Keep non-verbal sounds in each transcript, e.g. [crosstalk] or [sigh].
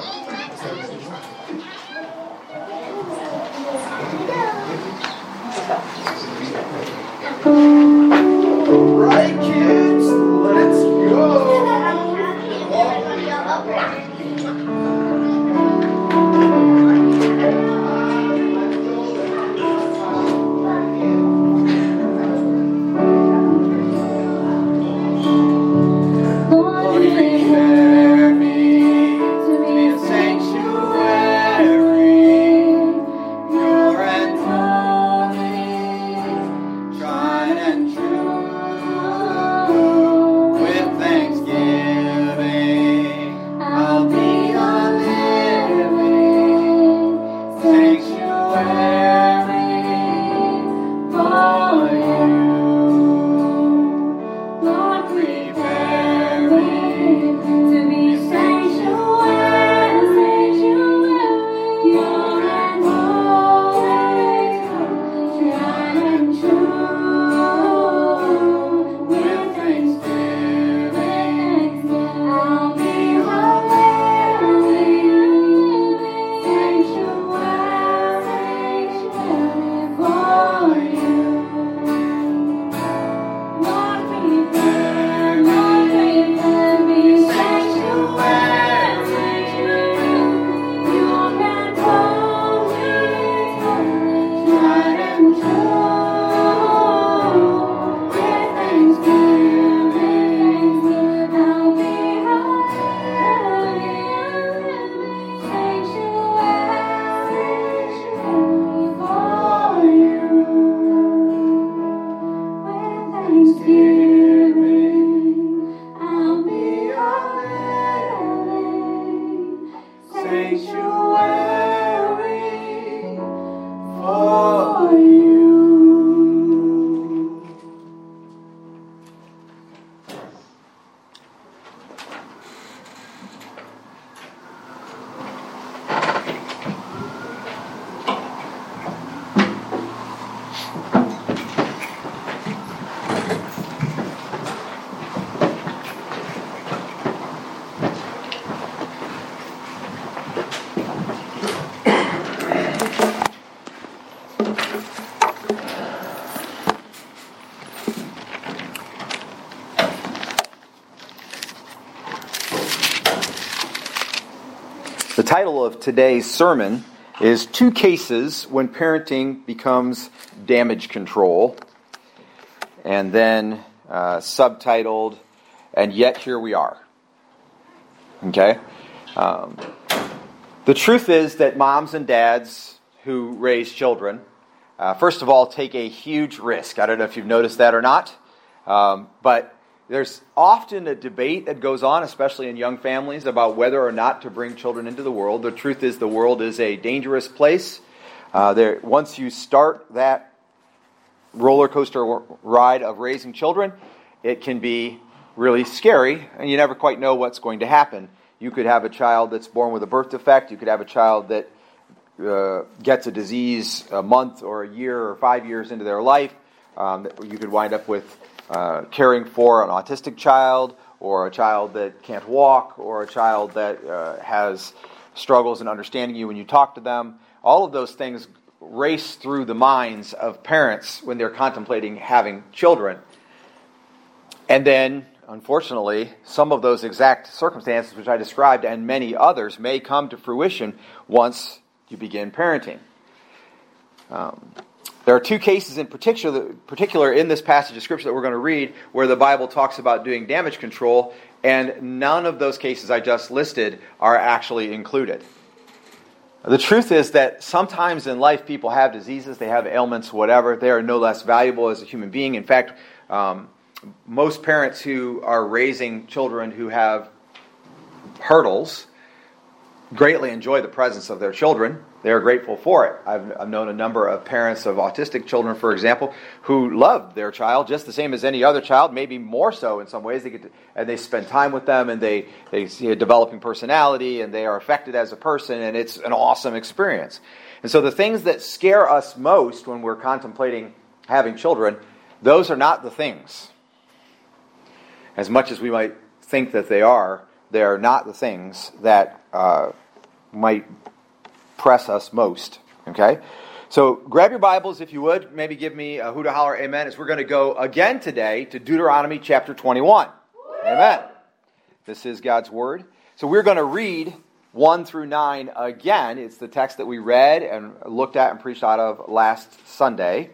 Thank you. Of today's sermon is Two Cases When Parenting Becomes Damage Control, and then uh, subtitled, And Yet Here We Are. Okay? Um, the truth is that moms and dads who raise children, uh, first of all, take a huge risk. I don't know if you've noticed that or not, um, but there's often a debate that goes on, especially in young families, about whether or not to bring children into the world. The truth is, the world is a dangerous place. Uh, there, once you start that roller coaster ride of raising children, it can be really scary, and you never quite know what's going to happen. You could have a child that's born with a birth defect. You could have a child that uh, gets a disease a month or a year or five years into their life. Um, you could wind up with uh, caring for an autistic child or a child that can't walk or a child that uh, has struggles in understanding you when you talk to them. All of those things race through the minds of parents when they're contemplating having children. And then, unfortunately, some of those exact circumstances which I described and many others may come to fruition once you begin parenting. Um, there are two cases in particular, particular in this passage of Scripture that we're going to read where the Bible talks about doing damage control, and none of those cases I just listed are actually included. The truth is that sometimes in life people have diseases, they have ailments, whatever. They are no less valuable as a human being. In fact, um, most parents who are raising children who have hurdles greatly enjoy the presence of their children. They are grateful for it. I've, I've, known a number of parents of autistic children, for example, who love their child just the same as any other child, maybe more so in some ways. They get to, and they spend time with them, and they they see a developing personality, and they are affected as a person, and it's an awesome experience. And so, the things that scare us most when we're contemplating having children, those are not the things. As much as we might think that they are, they are not the things that uh, might press us most. Okay? So grab your Bibles if you would. Maybe give me a hoot holler amen as we're going to go again today to Deuteronomy chapter 21. Amen. This is God's Word. So we're going to read 1 through 9 again. It's the text that we read and looked at and preached out of last Sunday.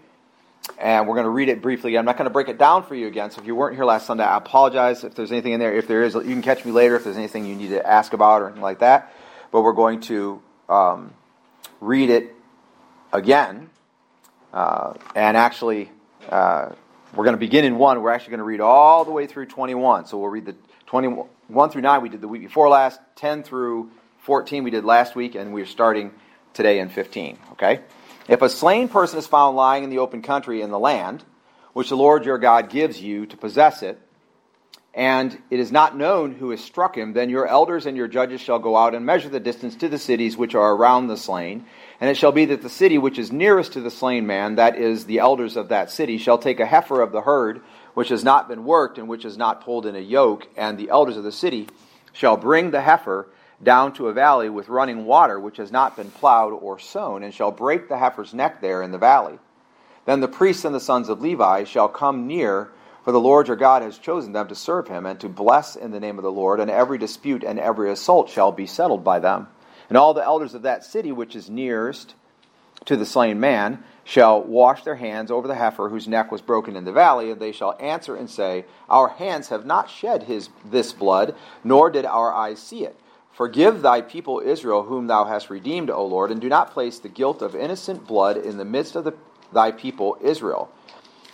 And we're going to read it briefly. I'm not going to break it down for you again. So if you weren't here last Sunday, I apologize if there's anything in there. If there is, you can catch me later if there's anything you need to ask about or anything like that. But we're going to um, read it again. Uh, and actually, uh, we're going to begin in 1. We're actually going to read all the way through 21. So we'll read the 21 through 9 we did the week before last, 10 through 14 we did last week, and we're starting today in 15. Okay? If a slain person is found lying in the open country in the land, which the Lord your God gives you to possess it, and it is not known who has struck him, then your elders and your judges shall go out and measure the distance to the cities which are around the slain. And it shall be that the city which is nearest to the slain man, that is, the elders of that city, shall take a heifer of the herd, which has not been worked and which is not pulled in a yoke, and the elders of the city shall bring the heifer down to a valley with running water, which has not been plowed or sown, and shall break the heifer's neck there in the valley. Then the priests and the sons of Levi shall come near, for the Lord your God has chosen them to serve him, and to bless in the name of the Lord, and every dispute and every assault shall be settled by them. And all the elders of that city which is nearest to the slain man shall wash their hands over the heifer whose neck was broken in the valley, and they shall answer and say, Our hands have not shed his, this blood, nor did our eyes see it. Forgive thy people Israel, whom thou hast redeemed, O Lord, and do not place the guilt of innocent blood in the midst of the, thy people Israel.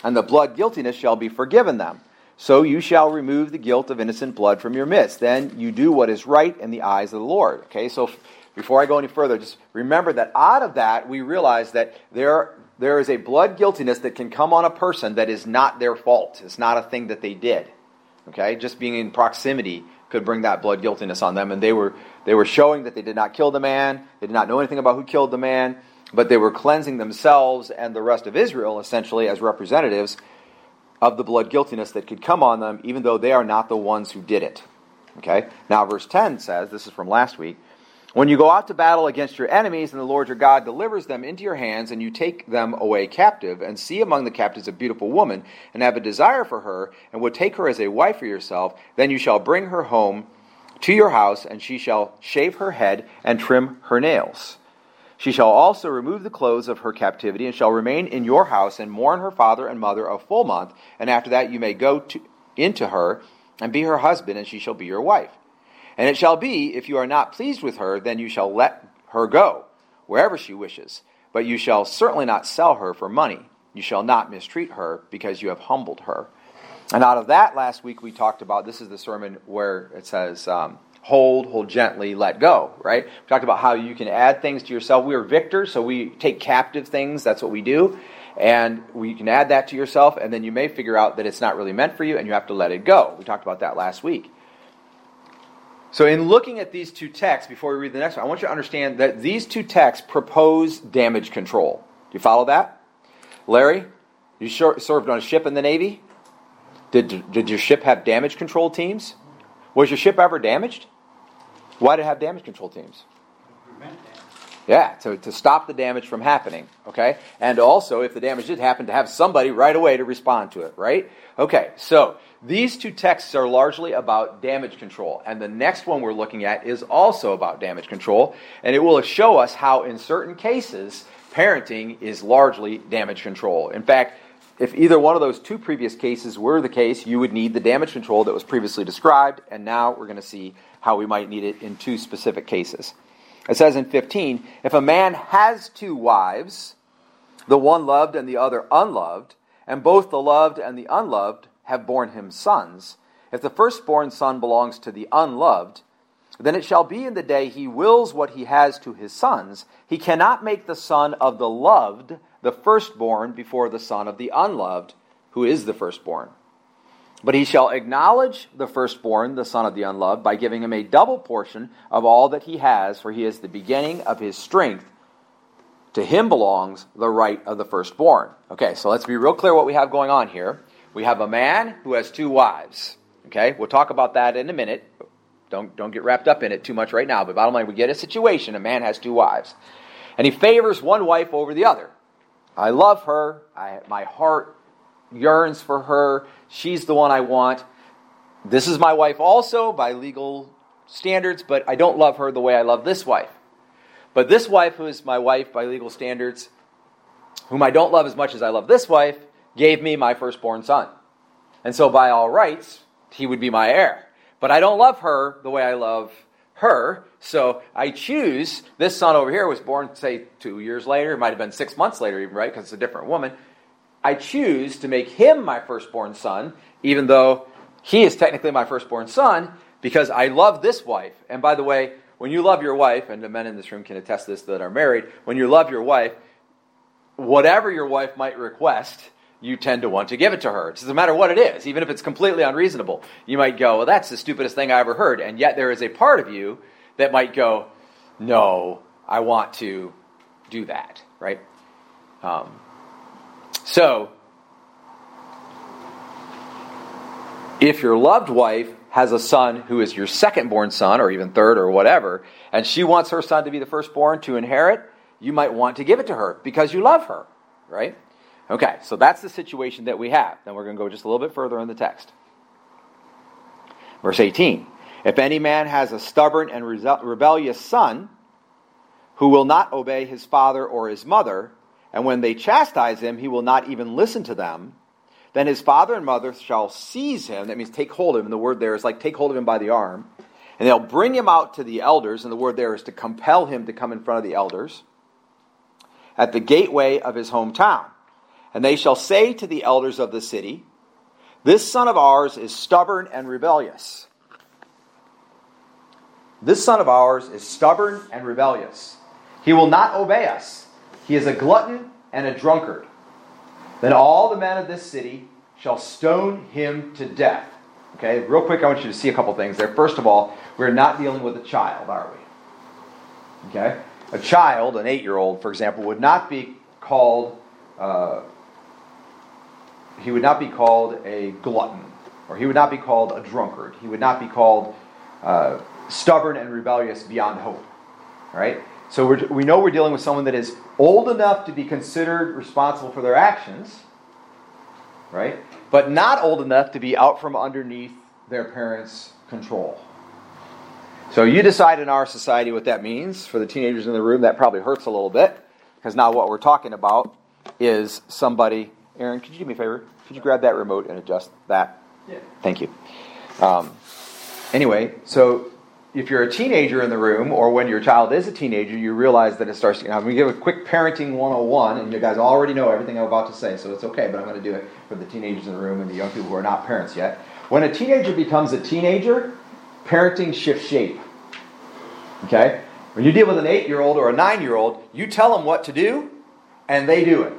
And the blood guiltiness shall be forgiven them. So you shall remove the guilt of innocent blood from your midst. Then you do what is right in the eyes of the Lord. Okay, so before I go any further, just remember that out of that, we realize that there, there is a blood guiltiness that can come on a person that is not their fault. It's not a thing that they did. Okay, just being in proximity could bring that blood guiltiness on them. And they were, they were showing that they did not kill the man, they did not know anything about who killed the man, but they were cleansing themselves and the rest of Israel, essentially, as representatives of the blood guiltiness that could come on them, even though they are not the ones who did it. Okay? Now, verse 10 says, this is from last week, when you go out to battle against your enemies, and the Lord your God delivers them into your hands, and you take them away captive, and see among the captives a beautiful woman, and have a desire for her, and would take her as a wife for yourself, then you shall bring her home to your house, and she shall shave her head and trim her nails. She shall also remove the clothes of her captivity, and shall remain in your house, and mourn her father and mother a full month, and after that you may go to, into her, and be her husband, and she shall be your wife. And it shall be, if you are not pleased with her, then you shall let her go, wherever she wishes. But you shall certainly not sell her for money. You shall not mistreat her, because you have humbled her. And out of that, last week we talked about this is the sermon where it says, um, hold, hold gently, let go, right? We talked about how you can add things to yourself. We are victors, so we take captive things. That's what we do. And we can add that to yourself, and then you may figure out that it's not really meant for you, and you have to let it go. We talked about that last week. So, in looking at these two texts, before we read the next one, I want you to understand that these two texts propose damage control. Do you follow that? Larry, you served on a ship in the Navy? Did, did your ship have damage control teams? Was your ship ever damaged? Why do it have damage control teams? Yeah, to, to stop the damage from happening, okay? And also, if the damage did happen, to have somebody right away to respond to it, right? Okay, so these two texts are largely about damage control. And the next one we're looking at is also about damage control. And it will show us how, in certain cases, parenting is largely damage control. In fact, if either one of those two previous cases were the case, you would need the damage control that was previously described. And now we're going to see how we might need it in two specific cases. It says in 15 if a man has two wives, the one loved and the other unloved, and both the loved and the unloved have borne him sons, if the firstborn son belongs to the unloved, then it shall be in the day he wills what he has to his sons, he cannot make the son of the loved the firstborn before the son of the unloved, who is the firstborn. But he shall acknowledge the firstborn, the son of the unloved, by giving him a double portion of all that he has, for he is the beginning of his strength. To him belongs the right of the firstborn. Okay, so let's be real clear what we have going on here. We have a man who has two wives. Okay, we'll talk about that in a minute. Don't, don't get wrapped up in it too much right now. But bottom line, we get a situation, a man has two wives. And he favors one wife over the other. I love her. I, my heart yearns for her. She's the one I want. This is my wife also by legal standards, but I don't love her the way I love this wife. But this wife, who is my wife by legal standards, whom I don't love as much as I love this wife, gave me my firstborn son. And so, by all rights, he would be my heir. But I don't love her the way I love her, so I choose this son over here was born, say, two years later. It might have been six months later, even, right? Because it's a different woman. I choose to make him my firstborn son, even though he is technically my firstborn son, because I love this wife. And by the way, when you love your wife, and the men in this room can attest this that are married, when you love your wife, whatever your wife might request, you tend to want to give it to her. It doesn't matter what it is, even if it's completely unreasonable. You might go, Well, that's the stupidest thing I ever heard. And yet there is a part of you that might go, No, I want to do that, right? Um, so, if your loved wife has a son who is your second born son, or even third, or whatever, and she wants her son to be the firstborn to inherit, you might want to give it to her because you love her, right? Okay, so that's the situation that we have. Then we're going to go just a little bit further in the text. Verse 18 If any man has a stubborn and rebellious son who will not obey his father or his mother, and when they chastise him, he will not even listen to them, then his father and mother shall seize him. That means take hold of him. The word there is like take hold of him by the arm. And they'll bring him out to the elders, and the word there is to compel him to come in front of the elders at the gateway of his hometown. And they shall say to the elders of the city, This son of ours is stubborn and rebellious. This son of ours is stubborn and rebellious. He will not obey us. He is a glutton and a drunkard. Then all the men of this city shall stone him to death. Okay, real quick, I want you to see a couple things there. First of all, we're not dealing with a child, are we? Okay? A child, an eight year old, for example, would not be called. Uh, he would not be called a glutton, or he would not be called a drunkard. He would not be called uh, stubborn and rebellious beyond hope. Right? So we know we're dealing with someone that is old enough to be considered responsible for their actions, right? But not old enough to be out from underneath their parents' control. So you decide in our society what that means. For the teenagers in the room, that probably hurts a little bit because now what we're talking about is somebody Aaron, could you do me a favor? Could you grab that remote and adjust that? Yeah. Thank you. Um, anyway, so if you're a teenager in the room, or when your child is a teenager, you realize that it starts. To, I'm going to give a quick parenting 101, and you guys already know everything I'm about to say, so it's okay, but I'm going to do it for the teenagers in the room and the young people who are not parents yet. When a teenager becomes a teenager, parenting shifts shape. Okay? When you deal with an eight year old or a nine year old, you tell them what to do, and they do it.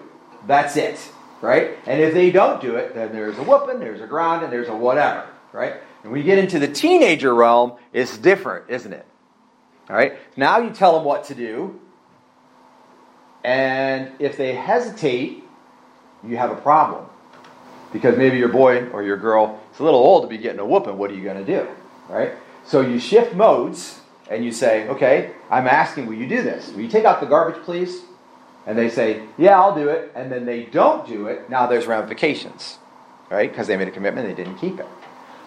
That's it right? And if they don't do it, then there's a whooping, there's a ground, and there's a whatever, right? And when you get into the teenager realm, it's different, isn't it? All right? Now you tell them what to do, and if they hesitate, you have a problem. Because maybe your boy or your girl is a little old to be getting a whooping. What are you going to do? Right? So you shift modes and you say, okay, I'm asking, will you do this? Will you take out the garbage, please? And they say, Yeah, I'll do it, and then they don't do it, now there's ramifications, right? Because they made a commitment, they didn't keep it.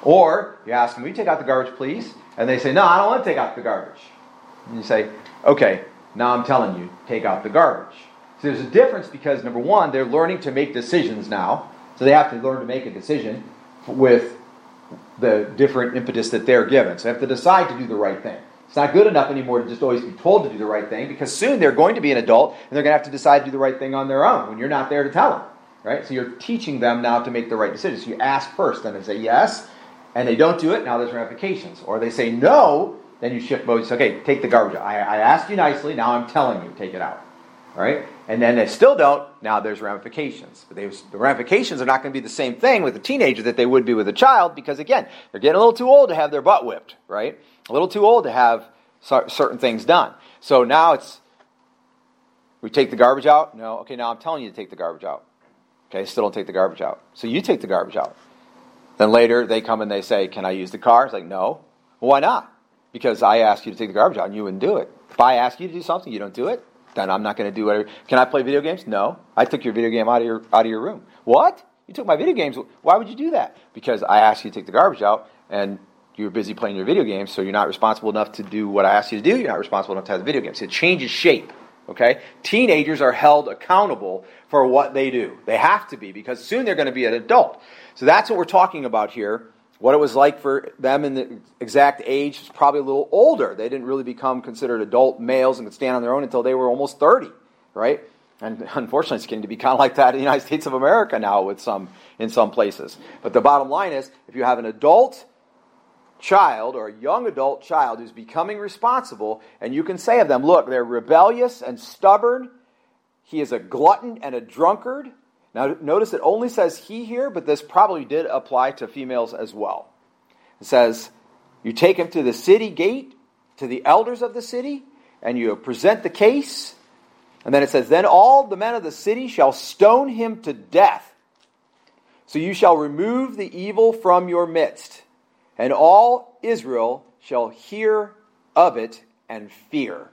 Or you ask them, Will you take out the garbage, please? And they say, No, I don't want to take out the garbage. And you say, Okay, now I'm telling you, take out the garbage. So there's a difference because, number one, they're learning to make decisions now. So they have to learn to make a decision with the different impetus that they're given. So they have to decide to do the right thing. It's not good enough anymore to just always be told to do the right thing because soon they're going to be an adult and they're going to have to decide to do the right thing on their own when you're not there to tell them. Right? So you're teaching them now to make the right decisions. So you ask first, then they say yes, and they don't do it, now there's ramifications. Or they say no, then you shift modes. Okay, take the garbage out. I, I asked you nicely, now I'm telling you, take it out. All right? And then they still don't, now there's ramifications. But they, the ramifications are not going to be the same thing with a teenager that they would be with a child because, again, they're getting a little too old to have their butt whipped, right? A little too old to have certain things done. So now it's, we take the garbage out? No. Okay, now I'm telling you to take the garbage out. Okay, still don't take the garbage out. So you take the garbage out. Then later they come and they say, Can I use the car? It's like, No. Well, why not? because I asked you to take the garbage out and you wouldn't do it. If I ask you to do something, you don't do it, then I'm not going to do whatever. Can I play video games? No. I took your video game out of your out of your room. What? You took my video games. Why would you do that? Because I asked you to take the garbage out and you were busy playing your video games, so you're not responsible enough to do what I asked you to do. You're not responsible enough to have the video games. It changes shape. Okay? Teenagers are held accountable for what they do. They have to be because soon they're going to be an adult. So that's what we're talking about here. What it was like for them in the exact age is probably a little older. They didn't really become considered adult males and could stand on their own until they were almost 30, right? And [laughs] unfortunately, it's getting to be kind of like that in the United States of America now with some in some places. But the bottom line is, if you have an adult child or a young adult child who's becoming responsible, and you can say of them, look, they're rebellious and stubborn. He is a glutton and a drunkard. Now, notice it only says he here, but this probably did apply to females as well. It says, You take him to the city gate, to the elders of the city, and you present the case. And then it says, Then all the men of the city shall stone him to death. So you shall remove the evil from your midst, and all Israel shall hear of it and fear.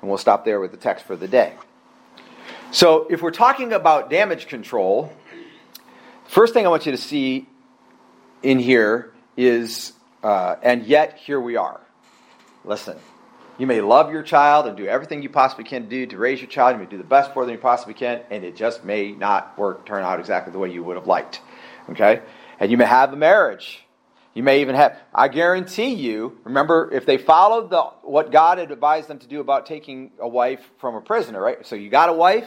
And we'll stop there with the text for the day. So, if we're talking about damage control, first thing I want you to see in here is, uh, and yet here we are. Listen, you may love your child and do everything you possibly can do to raise your child. You may do the best for them you possibly can, and it just may not work, turn out exactly the way you would have liked. Okay? And you may have a marriage. You may even have, I guarantee you, remember, if they followed the, what God had advised them to do about taking a wife from a prisoner, right? So you got a wife,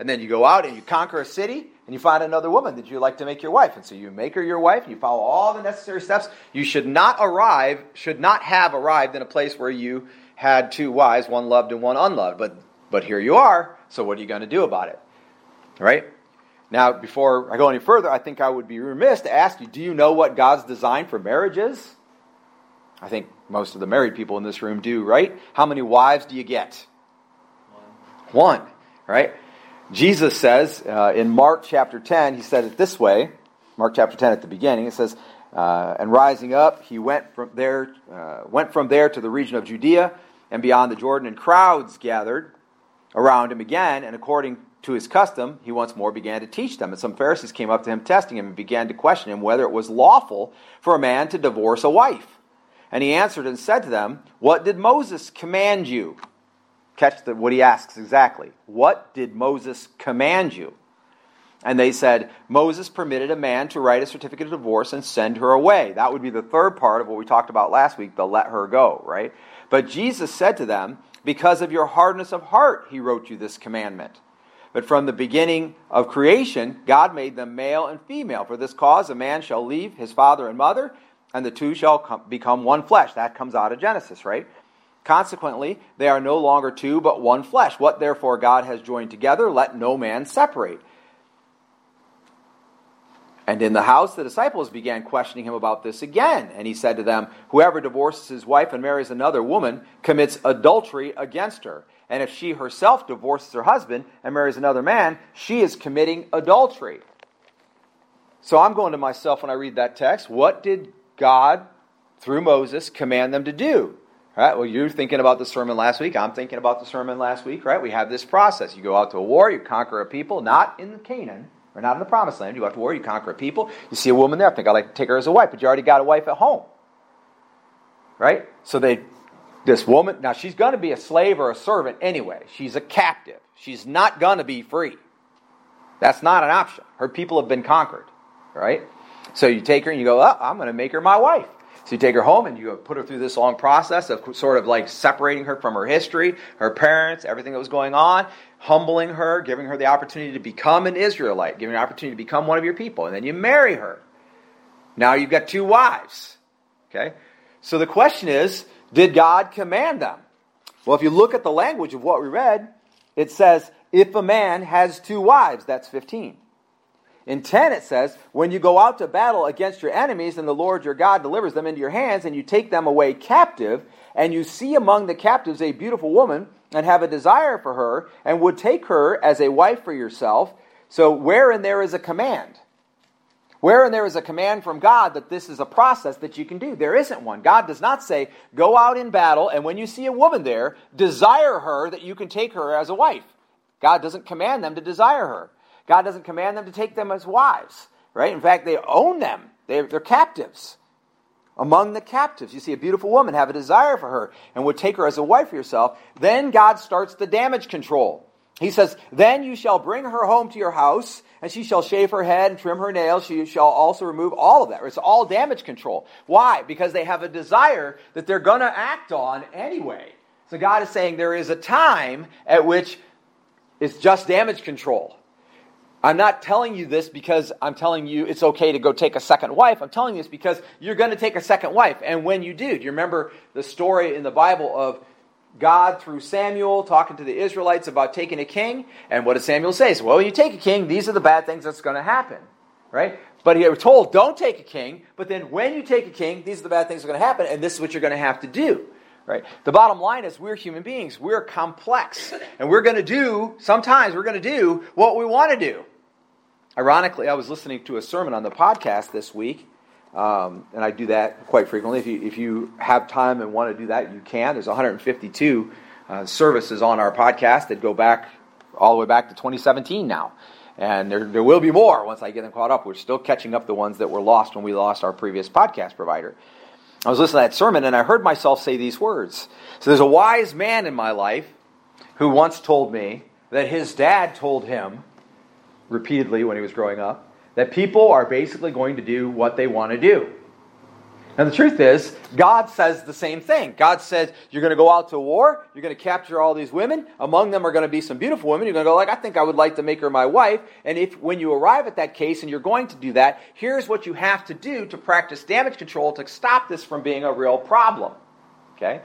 and then you go out and you conquer a city, and you find another woman that you like to make your wife. And so you make her your wife, and you follow all the necessary steps. You should not arrive, should not have arrived in a place where you had two wives, one loved and one unloved. But, but here you are, so what are you going to do about it? Right? Now, before I go any further, I think I would be remiss to ask you do you know what God's design for marriage is? I think most of the married people in this room do, right? How many wives do you get? One, right? Jesus says uh, in Mark chapter 10, he said it this way Mark chapter 10 at the beginning, it says, uh, And rising up, he went from, there, uh, went from there to the region of Judea and beyond the Jordan, and crowds gathered around him again, and according to his custom, he once more began to teach them. And some Pharisees came up to him, testing him, and began to question him whether it was lawful for a man to divorce a wife. And he answered and said to them, What did Moses command you? Catch the, what he asks exactly. What did Moses command you? And they said, Moses permitted a man to write a certificate of divorce and send her away. That would be the third part of what we talked about last week, the let her go, right? But Jesus said to them, Because of your hardness of heart, he wrote you this commandment. But from the beginning of creation, God made them male and female. For this cause, a man shall leave his father and mother, and the two shall come, become one flesh. That comes out of Genesis, right? Consequently, they are no longer two, but one flesh. What therefore God has joined together, let no man separate. And in the house, the disciples began questioning him about this again. And he said to them, Whoever divorces his wife and marries another woman commits adultery against her. And if she herself divorces her husband and marries another man, she is committing adultery. So I'm going to myself when I read that text, what did God, through Moses, command them to do? Right, well, you're thinking about the sermon last week. I'm thinking about the sermon last week, right? We have this process. You go out to a war, you conquer a people, not in Canaan, or not in the promised land. You go out to war, you conquer a people. You see a woman there, I think I'd like to take her as a wife, but you already got a wife at home. Right? So they this woman, now she's going to be a slave or a servant anyway. She's a captive. She's not going to be free. That's not an option. Her people have been conquered, right? So you take her and you go, oh, I'm going to make her my wife. So you take her home and you put her through this long process of sort of like separating her from her history, her parents, everything that was going on, humbling her, giving her the opportunity to become an Israelite, giving her an opportunity to become one of your people. And then you marry her. Now you've got two wives. Okay? So the question is, did God command them? Well, if you look at the language of what we read, it says, if a man has two wives, that's 15. In 10, it says, when you go out to battle against your enemies and the Lord your God delivers them into your hands and you take them away captive, and you see among the captives a beautiful woman and have a desire for her and would take her as a wife for yourself. So, wherein there is a command? Wherein there is a command from God that this is a process that you can do, there isn't one. God does not say, go out in battle, and when you see a woman there, desire her that you can take her as a wife. God doesn't command them to desire her. God doesn't command them to take them as wives, right? In fact, they own them, they're, they're captives. Among the captives, you see a beautiful woman, have a desire for her, and would take her as a wife for yourself. Then God starts the damage control. He says, Then you shall bring her home to your house, and she shall shave her head and trim her nails. She shall also remove all of that. It's all damage control. Why? Because they have a desire that they're going to act on anyway. So God is saying there is a time at which it's just damage control. I'm not telling you this because I'm telling you it's okay to go take a second wife. I'm telling you this because you're going to take a second wife. And when you do, do you remember the story in the Bible of God through Samuel talking to the Israelites about taking a king? And what does Samuel say? Well, when you take a king, these are the bad things that's going to happen. Right? But he was told, don't take a king. But then when you take a king, these are the bad things that are going to happen. And this is what you're going to have to do. Right? The bottom line is we're human beings. We're complex. And we're going to do, sometimes we're going to do what we want to do. Ironically, I was listening to a sermon on the podcast this week, um, and I do that quite frequently. If you, if you have time and want to do that, you can. There's 152 uh, services on our podcast that go back all the way back to 2017 now. And there, there will be more once I get them caught up. We're still catching up the ones that were lost when we lost our previous podcast provider. I was listening to that sermon and I heard myself say these words. So there's a wise man in my life who once told me that his dad told him repeatedly when he was growing up that people are basically going to do what they want to do. Now, the truth is, God says the same thing. God says, You're going to go out to war, you're going to capture all these women. Among them are going to be some beautiful women. You're going to go, like, I think I would like to make her my wife. And if when you arrive at that case and you're going to do that, here's what you have to do to practice damage control to stop this from being a real problem. Okay?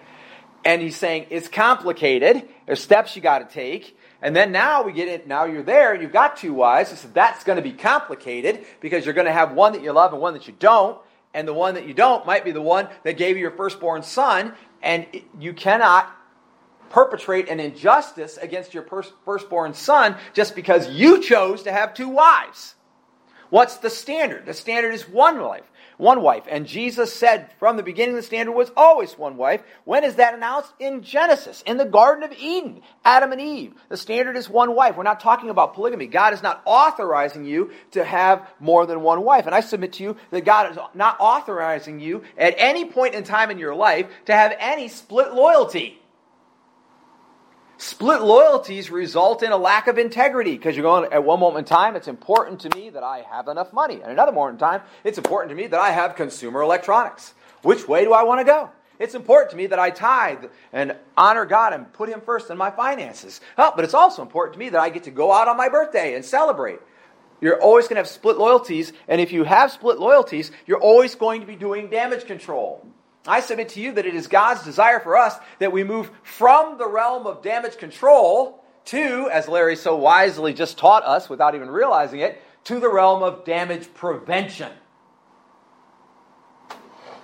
And he's saying it's complicated. There's steps you got to take. And then now we get it, now you're there and you've got two wives. Said that's going to be complicated because you're going to have one that you love and one that you don't. And the one that you don't might be the one that gave you your firstborn son. And you cannot perpetrate an injustice against your firstborn son just because you chose to have two wives. What's the standard? The standard is one wife one wife. And Jesus said from the beginning the standard was always one wife. When is that announced? In Genesis, in the Garden of Eden, Adam and Eve. The standard is one wife. We're not talking about polygamy. God is not authorizing you to have more than one wife. And I submit to you that God is not authorizing you at any point in time in your life to have any split loyalty. Split loyalties result in a lack of integrity because you're going, at one moment in time, it's important to me that I have enough money. At another moment in time, it's important to me that I have consumer electronics. Which way do I want to go? It's important to me that I tithe and honor God and put Him first in my finances. Oh, but it's also important to me that I get to go out on my birthday and celebrate. You're always going to have split loyalties, and if you have split loyalties, you're always going to be doing damage control. I submit to you that it is God's desire for us that we move from the realm of damage control to, as Larry so wisely just taught us without even realizing it, to the realm of damage prevention.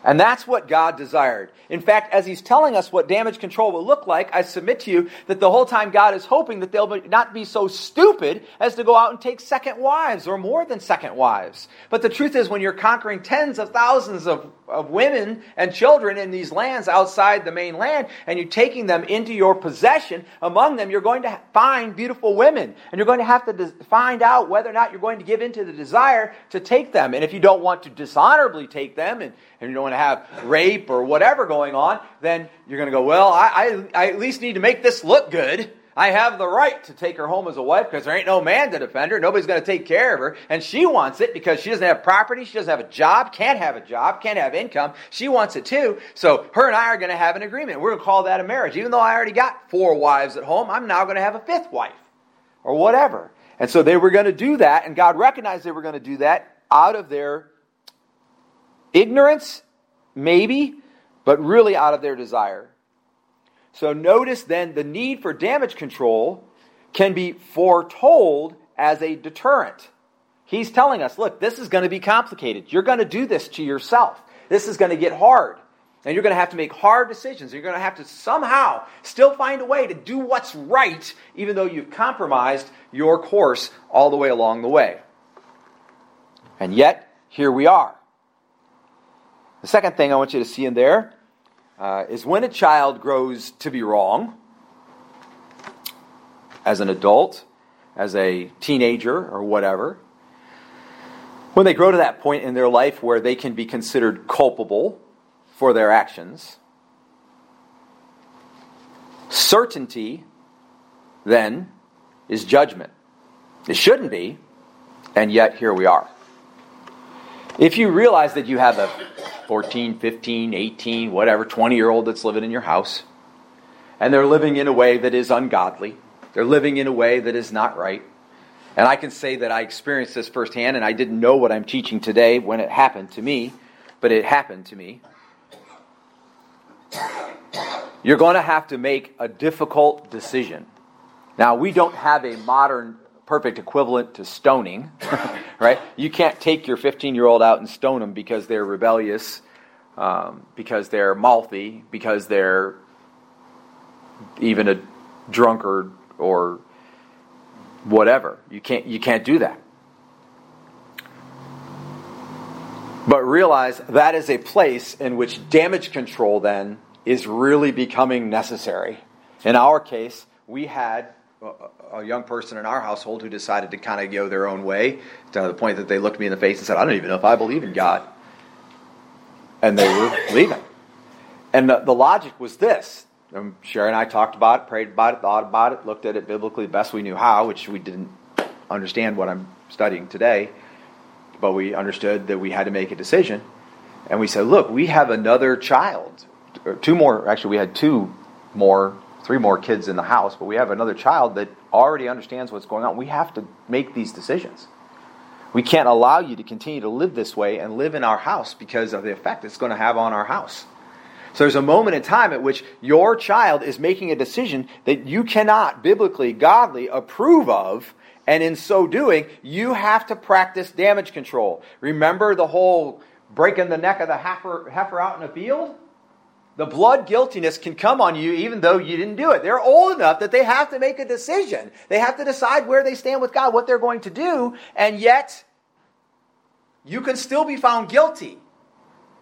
And that's what God desired. In fact, as He's telling us what damage control will look like, I submit to you that the whole time God is hoping that they'll not be so stupid as to go out and take second wives or more than second wives. But the truth is, when you're conquering tens of thousands of, of women and children in these lands outside the mainland, and you're taking them into your possession, among them you're going to find beautiful women. And you're going to have to find out whether or not you're going to give in to the desire to take them. And if you don't want to dishonorably take them and and you don't want to have rape or whatever going on, then you're going to go, well, I, I, I at least need to make this look good. I have the right to take her home as a wife because there ain't no man to defend her. Nobody's going to take care of her. And she wants it because she doesn't have property. She doesn't have a job, can't have a job, can't have income. She wants it too. So her and I are going to have an agreement. We're going to call that a marriage. Even though I already got four wives at home, I'm now going to have a fifth wife or whatever. And so they were going to do that, and God recognized they were going to do that out of their Ignorance, maybe, but really out of their desire. So notice then the need for damage control can be foretold as a deterrent. He's telling us, look, this is going to be complicated. You're going to do this to yourself. This is going to get hard. And you're going to have to make hard decisions. You're going to have to somehow still find a way to do what's right, even though you've compromised your course all the way along the way. And yet, here we are. The second thing I want you to see in there uh, is when a child grows to be wrong, as an adult, as a teenager, or whatever, when they grow to that point in their life where they can be considered culpable for their actions, certainty then is judgment. It shouldn't be, and yet here we are. If you realize that you have a 14, 15, 18, whatever, 20 year old that's living in your house, and they're living in a way that is ungodly, they're living in a way that is not right. And I can say that I experienced this firsthand, and I didn't know what I'm teaching today when it happened to me, but it happened to me. You're going to have to make a difficult decision. Now, we don't have a modern perfect equivalent to stoning, [laughs] right? You can't take your 15 year old out and stone them because they're rebellious, um, because they're mouthy, because they're even a drunkard or whatever. You can't, you can't do that. But realize that is a place in which damage control then is really becoming necessary. In our case, we had a young person in our household who decided to kind of go their own way to the point that they looked me in the face and said, I don't even know if I believe in God. And they were [laughs] leaving. And the, the logic was this. Um, Sherry and I talked about it, prayed about it, thought about it, looked at it biblically best we knew how, which we didn't understand what I'm studying today. But we understood that we had to make a decision. And we said, look, we have another child. Two more, actually, we had two more three more kids in the house, but we have another child that already understands what's going on. We have to make these decisions. We can't allow you to continue to live this way and live in our house because of the effect it's going to have on our house. So there's a moment in time at which your child is making a decision that you cannot biblically, godly approve of, and in so doing, you have to practice damage control. Remember the whole breaking the neck of the heifer, heifer out in a field? The blood guiltiness can come on you even though you didn't do it. They're old enough that they have to make a decision. They have to decide where they stand with God, what they're going to do, and yet you can still be found guilty.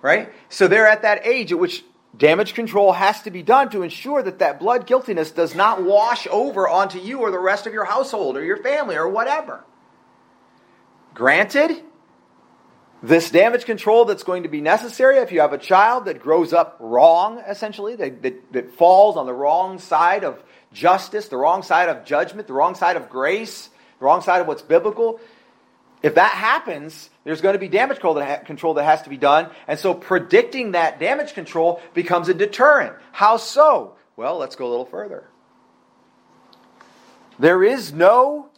Right? So they're at that age at which damage control has to be done to ensure that that blood guiltiness does not wash over onto you or the rest of your household or your family or whatever. Granted, this damage control that's going to be necessary if you have a child that grows up wrong, essentially, that, that, that, falls on the wrong side of justice, the wrong side of judgment, the wrong side of grace, the wrong side of what's biblical. If that happens, there's going to be damage control that, control that has to be done. And so predicting that damage control becomes a deterrent. How so? Well, let's go a little further. There is no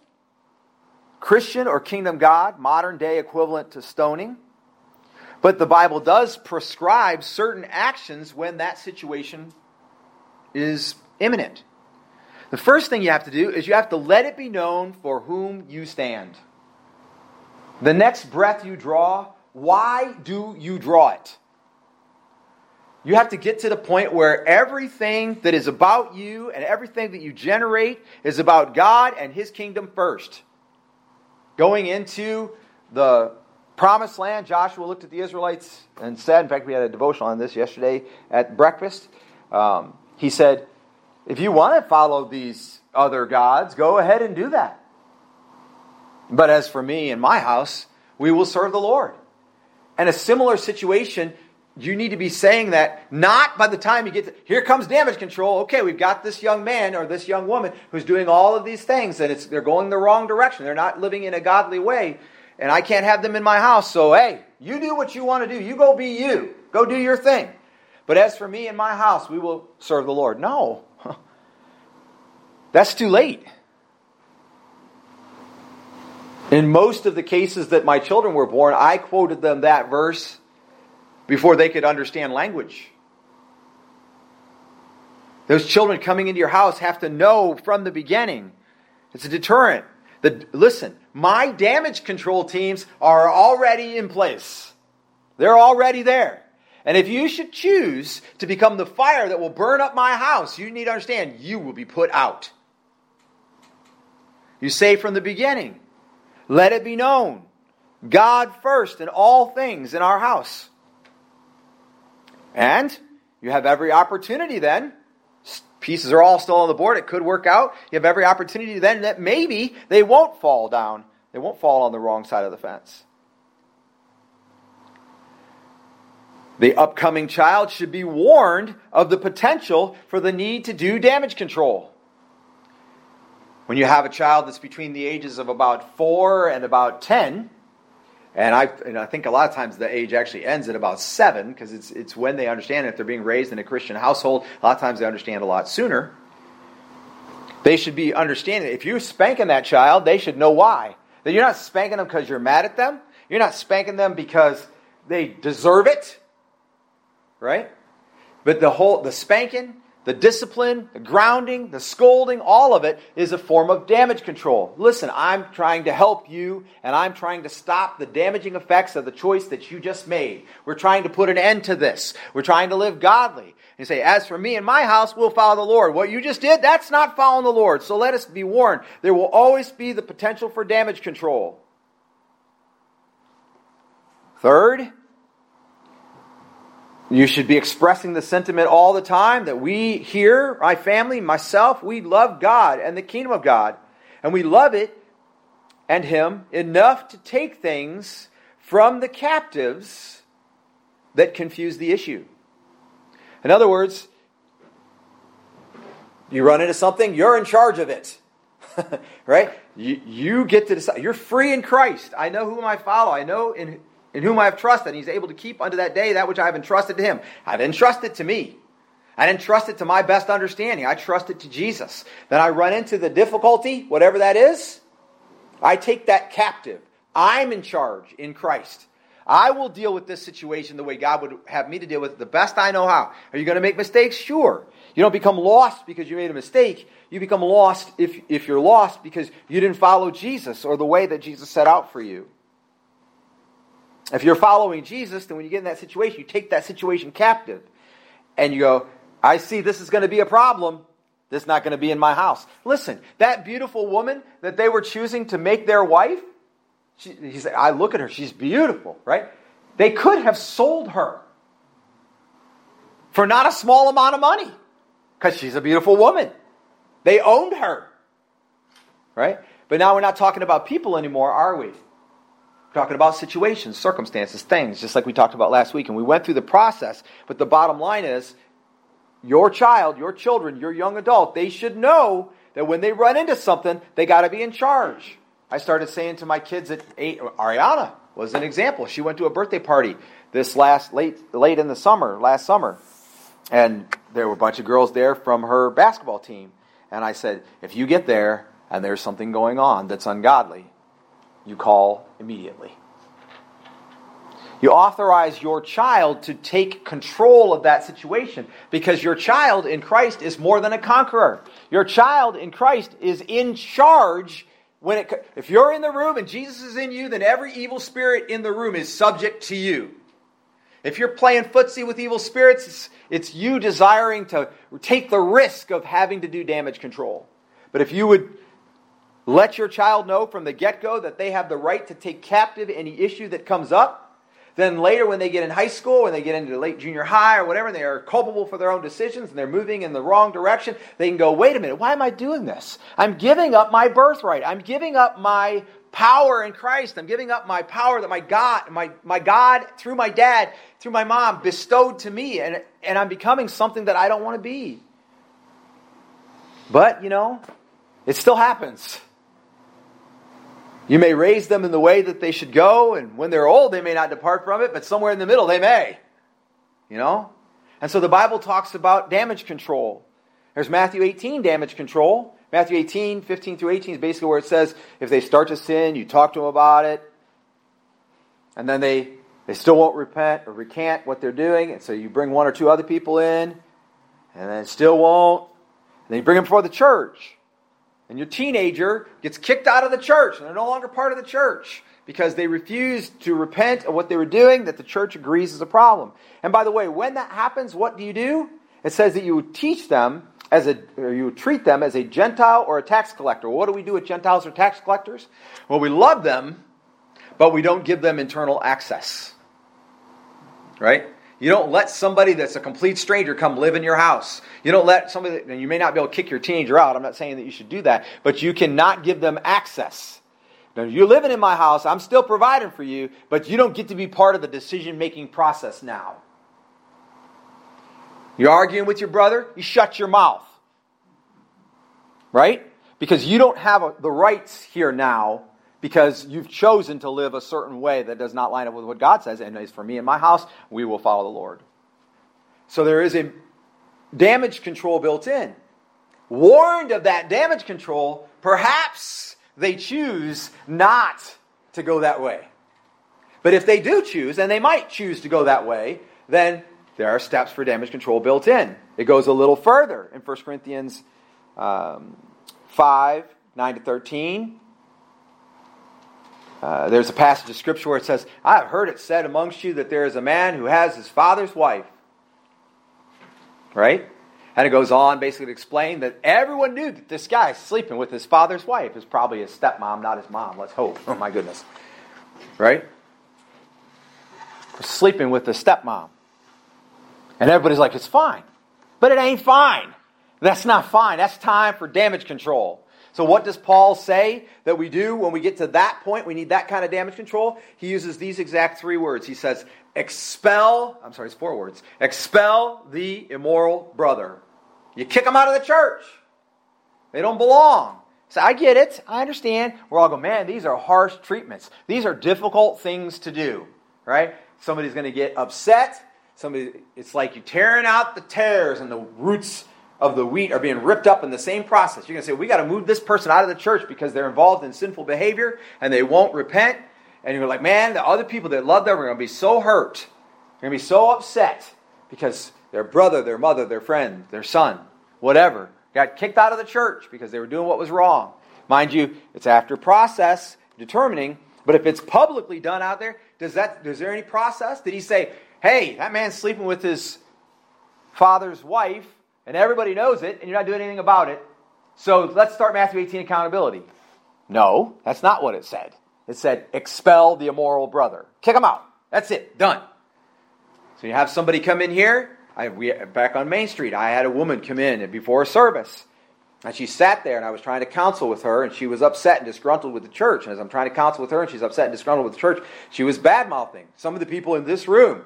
Christian or kingdom God, modern day equivalent to stoning. But the Bible does prescribe certain actions when that situation is imminent. The first thing you have to do is you have to let it be known for whom you stand. The next breath you draw, why do you draw it? You have to get to the point where everything that is about you and everything that you generate is about God and His kingdom first going into the promised land, Joshua looked at the Israelites and said, in fact, we had a devotional on this yesterday at breakfast. Um, he said, if you want to follow these other gods, go ahead and do that. But as for me and my house, we will serve the Lord. And a similar situation you need to be saying that not by the time you get to, here comes damage control. Okay, we've got this young man or this young woman who's doing all of these things and it's, they're going the wrong direction. They're not living in a godly way and I can't have them in my house. So, hey, you do what you want to do. You go be you. Go do your thing. But as for me and my house, we will serve the Lord. No. [laughs] That's too late. In most of the cases that my children were born, I quoted them that verse before they could understand language. Those children coming into your house have to know from the beginning. It's a deterrent. The, listen, my damage control teams are already in place. They're already there. And if you should choose to become the fire that will burn up my house, you need to understand you will be put out. You say from the beginning, let it be known God first in all things in our house. And you have every opportunity then. Pieces are all still on the board. It could work out. You have every opportunity then that maybe they won't fall down. They won't fall on the wrong side of the fence. The upcoming child should be warned of the potential for the need to do damage control. When you have a child that's between the ages of about four and about 10, and I, and I think a lot of times the age actually ends at about seven because it's, it's when they understand if they're being raised in a Christian household. A lot of times they understand a lot sooner. They should be understanding. If you're spanking that child, they should know why. That you're not spanking them because you're mad at them. You're not spanking them because they deserve it right? But the whole the spanking, the discipline, the grounding, the scolding, all of it is a form of damage control. Listen, I'm trying to help you and I'm trying to stop the damaging effects of the choice that you just made. We're trying to put an end to this. We're trying to live godly. And say, as for me and my house, we'll follow the Lord. What you just did, that's not following the Lord. So let us be warned. There will always be the potential for damage control. Third, you should be expressing the sentiment all the time that we here, my family, myself, we love God and the kingdom of God. And we love it and Him enough to take things from the captives that confuse the issue. In other words, you run into something, you're in charge of it. [laughs] right? You, you get to decide. You're free in Christ. I know whom I follow. I know in in whom I have trusted. And he's able to keep unto that day that which I have entrusted to him. I have entrusted to me. I didn't trust it to my best understanding. I trust it to Jesus. Then I run into the difficulty, whatever that is. I take that captive. I'm in charge in Christ. I will deal with this situation the way God would have me to deal with it, the best I know how. Are you going to make mistakes? Sure. You don't become lost because you made a mistake. You become lost if, if you're lost because you didn't follow Jesus or the way that Jesus set out for you. If you're following Jesus, then when you get in that situation, you take that situation captive and you go, I see this is going to be a problem. This is not going to be in my house. Listen, that beautiful woman that they were choosing to make their wife, she, he said, I look at her, she's beautiful, right? They could have sold her for not a small amount of money because she's a beautiful woman. They owned her, right? But now we're not talking about people anymore, are we? Talking about situations, circumstances, things, just like we talked about last week. And we went through the process. But the bottom line is your child, your children, your young adult, they should know that when they run into something, they got to be in charge. I started saying to my kids at eight, Ariana was an example. She went to a birthday party this last late late in the summer, last summer. And there were a bunch of girls there from her basketball team. And I said, if you get there and there's something going on that's ungodly, you call immediately. You authorize your child to take control of that situation because your child in Christ is more than a conqueror. Your child in Christ is in charge when it if you're in the room and Jesus is in you, then every evil spirit in the room is subject to you. If you're playing footsie with evil spirits, it's, it's you desiring to take the risk of having to do damage control. But if you would let your child know from the get go that they have the right to take captive any issue that comes up. Then later, when they get in high school, when they get into late junior high or whatever, and they are culpable for their own decisions and they're moving in the wrong direction, they can go, wait a minute, why am I doing this? I'm giving up my birthright. I'm giving up my power in Christ. I'm giving up my power that my God, my, my God, through my dad, through my mom, bestowed to me, and, and I'm becoming something that I don't want to be. But, you know, it still happens. You may raise them in the way that they should go, and when they're old, they may not depart from it, but somewhere in the middle, they may. You know? And so the Bible talks about damage control. There's Matthew 18, damage control. Matthew 18, 15 through 18 is basically where it says if they start to sin, you talk to them about it, and then they, they still won't repent or recant what they're doing, and so you bring one or two other people in, and then still won't. And then you bring them before the church and your teenager gets kicked out of the church and they're no longer part of the church because they refused to repent of what they were doing that the church agrees is a problem. And by the way, when that happens, what do you do? It says that you would teach them as a, or you would treat them as a Gentile or a tax collector. What do we do with Gentiles or tax collectors? Well, we love them, but we don't give them internal access. Right? You don't let somebody that's a complete stranger come live in your house. You don't let somebody, that, and you may not be able to kick your teenager out. I'm not saying that you should do that, but you cannot give them access. Now, you're living in my house. I'm still providing for you, but you don't get to be part of the decision making process now. You're arguing with your brother, you shut your mouth. Right? Because you don't have a, the rights here now because you've chosen to live a certain way that does not line up with what God says. And as for me and my house, we will follow the Lord. So there is a damage control built in. Warned of that damage control, perhaps they choose not to go that way. But if they do choose, and they might choose to go that way, then there are steps for damage control built in. It goes a little further in 1 Corinthians um, 5 9 to 13. Uh, there's a passage of scripture where it says, I have heard it said amongst you that there is a man who has his father's wife. Right? And it goes on basically to explain that everyone knew that this guy sleeping with his father's wife is probably his stepmom, not his mom. Let's hope. Oh my goodness. Right? Sleeping with the stepmom. And everybody's like, it's fine. But it ain't fine. That's not fine. That's time for damage control. So, what does Paul say that we do when we get to that point? We need that kind of damage control. He uses these exact three words. He says, expel, I'm sorry, it's four words. Expel the immoral brother. You kick them out of the church. They don't belong. So I get it. I understand. We're all going, man, these are harsh treatments. These are difficult things to do, right? Somebody's going to get upset. Somebody, it's like you're tearing out the tares and the roots of the wheat are being ripped up in the same process. You're going to say, we got to move this person out of the church because they're involved in sinful behavior and they won't repent. And you're like, man, the other people that love them are going to be so hurt. They're going to be so upset because their brother, their mother, their friend, their son, whatever, got kicked out of the church because they were doing what was wrong. Mind you, it's after process determining, but if it's publicly done out there, does that is there any process? Did he say, hey, that man's sleeping with his father's wife, and everybody knows it, and you're not doing anything about it. So let's start Matthew 18 accountability. No, that's not what it said. It said, expel the immoral brother. Kick him out. That's it. Done. So you have somebody come in here. I, we, back on Main Street, I had a woman come in before a service. And she sat there, and I was trying to counsel with her, and she was upset and disgruntled with the church. And as I'm trying to counsel with her, and she's upset and disgruntled with the church, she was bad mouthing some of the people in this room.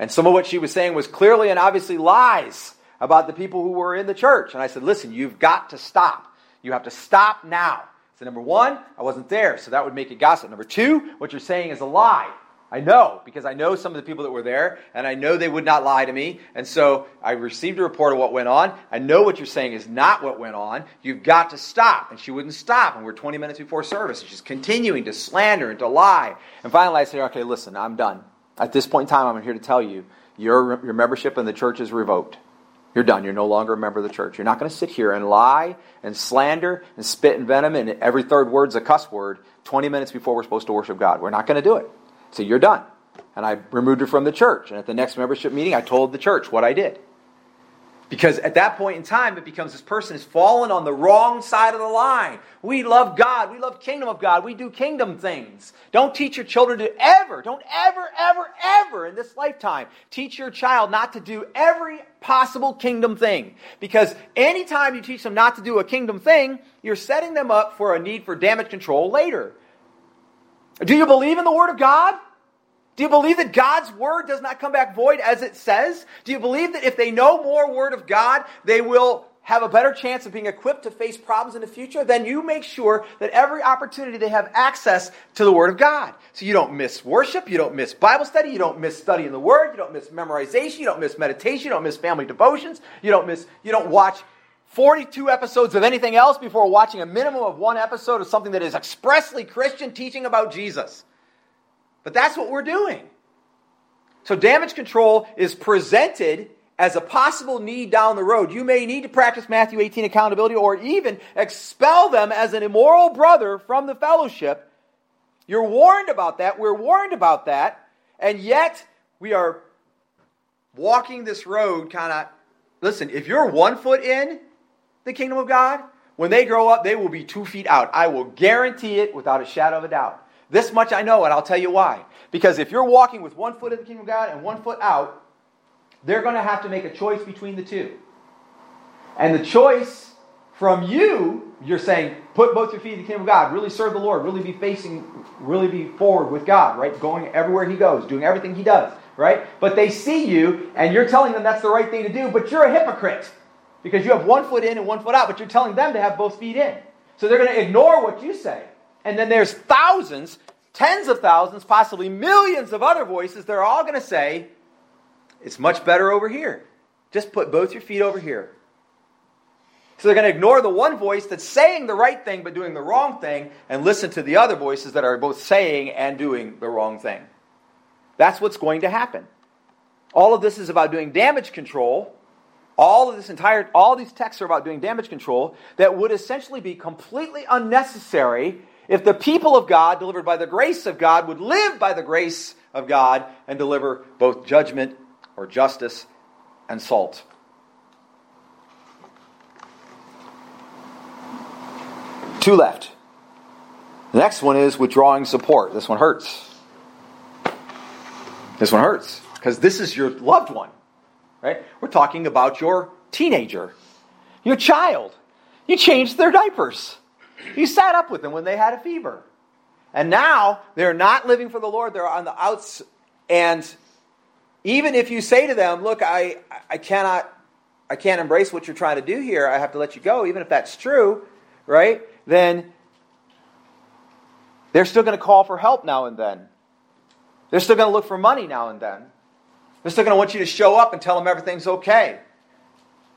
And some of what she was saying was clearly and obviously lies about the people who were in the church. And I said, listen, you've got to stop. You have to stop now. So, number one, I wasn't there, so that would make it gossip. Number two, what you're saying is a lie. I know, because I know some of the people that were there, and I know they would not lie to me. And so I received a report of what went on. I know what you're saying is not what went on. You've got to stop. And she wouldn't stop. And we're 20 minutes before service. And she's continuing to slander and to lie. And finally, I said, okay, listen, I'm done. At this point in time, I'm here to tell you your, your membership in the church is revoked. You're done. You're no longer a member of the church. You're not going to sit here and lie and slander and spit and venom and every third word's a cuss word 20 minutes before we're supposed to worship God. We're not going to do it. So you're done. And I removed her from the church. And at the next membership meeting, I told the church what I did. Because at that point in time, it becomes this person has fallen on the wrong side of the line. We love God. We love kingdom of God. We do kingdom things. Don't teach your children to ever, don't ever, ever, ever in this lifetime teach your child not to do every possible kingdom thing. Because anytime you teach them not to do a kingdom thing, you're setting them up for a need for damage control later. Do you believe in the Word of God? Do you believe that God's word does not come back void as it says? Do you believe that if they know more word of God, they will have a better chance of being equipped to face problems in the future? Then you make sure that every opportunity they have access to the word of God. So you don't miss worship, you don't miss Bible study, you don't miss studying the word, you don't miss memorization, you don't miss meditation, you don't miss family devotions, you don't miss you don't watch 42 episodes of anything else before watching a minimum of one episode of something that is expressly Christian teaching about Jesus. But that's what we're doing. So damage control is presented as a possible need down the road. You may need to practice Matthew 18 accountability or even expel them as an immoral brother from the fellowship. You're warned about that. We're warned about that. And yet, we are walking this road kind of. Listen, if you're one foot in the kingdom of God, when they grow up, they will be two feet out. I will guarantee it without a shadow of a doubt. This much I know, and I'll tell you why. Because if you're walking with one foot in the kingdom of God and one foot out, they're going to have to make a choice between the two. And the choice from you, you're saying, put both your feet in the kingdom of God, really serve the Lord, really be facing, really be forward with God, right? Going everywhere He goes, doing everything He does, right? But they see you, and you're telling them that's the right thing to do, but you're a hypocrite because you have one foot in and one foot out, but you're telling them to have both feet in. So they're going to ignore what you say. And then there's thousands, tens of thousands, possibly millions of other voices. They're all going to say, it's much better over here. Just put both your feet over here. So they're going to ignore the one voice that's saying the right thing but doing the wrong thing and listen to the other voices that are both saying and doing the wrong thing. That's what's going to happen. All of this is about doing damage control. All of this entire all these texts are about doing damage control that would essentially be completely unnecessary if the people of God delivered by the grace of God would live by the grace of God and deliver both judgment or justice and salt. Two left. The next one is withdrawing support. This one hurts. This one hurts because this is your loved one, right? We're talking about your teenager, your child. You changed their diapers. You sat up with them when they had a fever. And now they're not living for the Lord, they're on the outs. And even if you say to them, Look, I, I cannot I can't embrace what you're trying to do here, I have to let you go, even if that's true, right? Then they're still going to call for help now and then. They're still going to look for money now and then. They're still going to want you to show up and tell them everything's okay.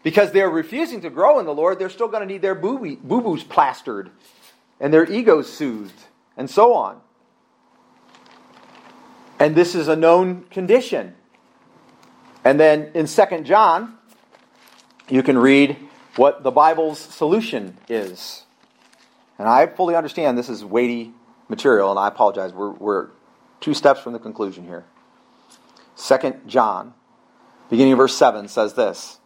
Because they're refusing to grow in the Lord, they're still going to need their boo boos plastered and their egos soothed and so on. And this is a known condition. And then in 2 John, you can read what the Bible's solution is. And I fully understand this is weighty material, and I apologize. We're, we're two steps from the conclusion here. 2 John, beginning of verse 7, says this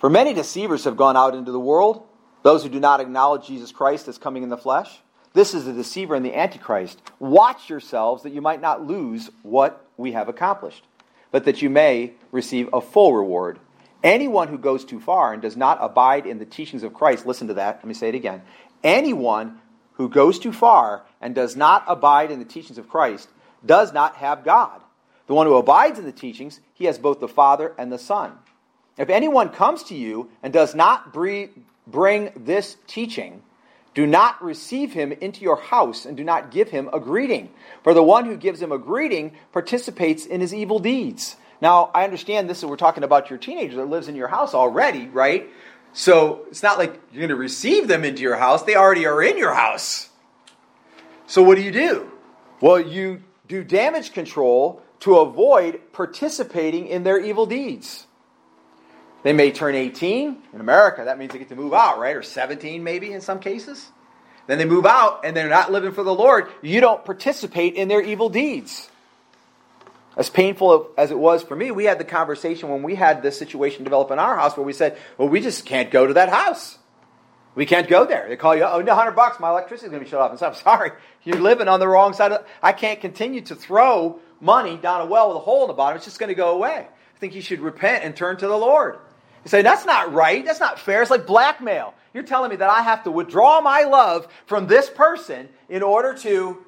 For many deceivers have gone out into the world, those who do not acknowledge Jesus Christ as coming in the flesh. This is the deceiver and the antichrist. Watch yourselves that you might not lose what we have accomplished, but that you may receive a full reward. Anyone who goes too far and does not abide in the teachings of Christ, listen to that, let me say it again. Anyone who goes too far and does not abide in the teachings of Christ does not have God. The one who abides in the teachings, he has both the Father and the Son. If anyone comes to you and does not bring this teaching, do not receive him into your house and do not give him a greeting. For the one who gives him a greeting participates in his evil deeds. Now, I understand this, we're talking about your teenager that lives in your house already, right? So it's not like you're going to receive them into your house, they already are in your house. So what do you do? Well, you do damage control to avoid participating in their evil deeds. They may turn 18. In America, that means they get to move out, right? Or 17 maybe in some cases. Then they move out and they're not living for the Lord. You don't participate in their evil deeds. As painful as it was for me, we had the conversation when we had this situation develop in our house where we said, well, we just can't go to that house. We can't go there. They call you, oh, no, 100 bucks, my electricity is going to be shut off. And so I'm sorry, [laughs] you're living on the wrong side of I can't continue to throw money down a well with a hole in the bottom. It's just going to go away. I think you should repent and turn to the Lord. You say, that's not right. That's not fair. It's like blackmail. You're telling me that I have to withdraw my love from this person in order to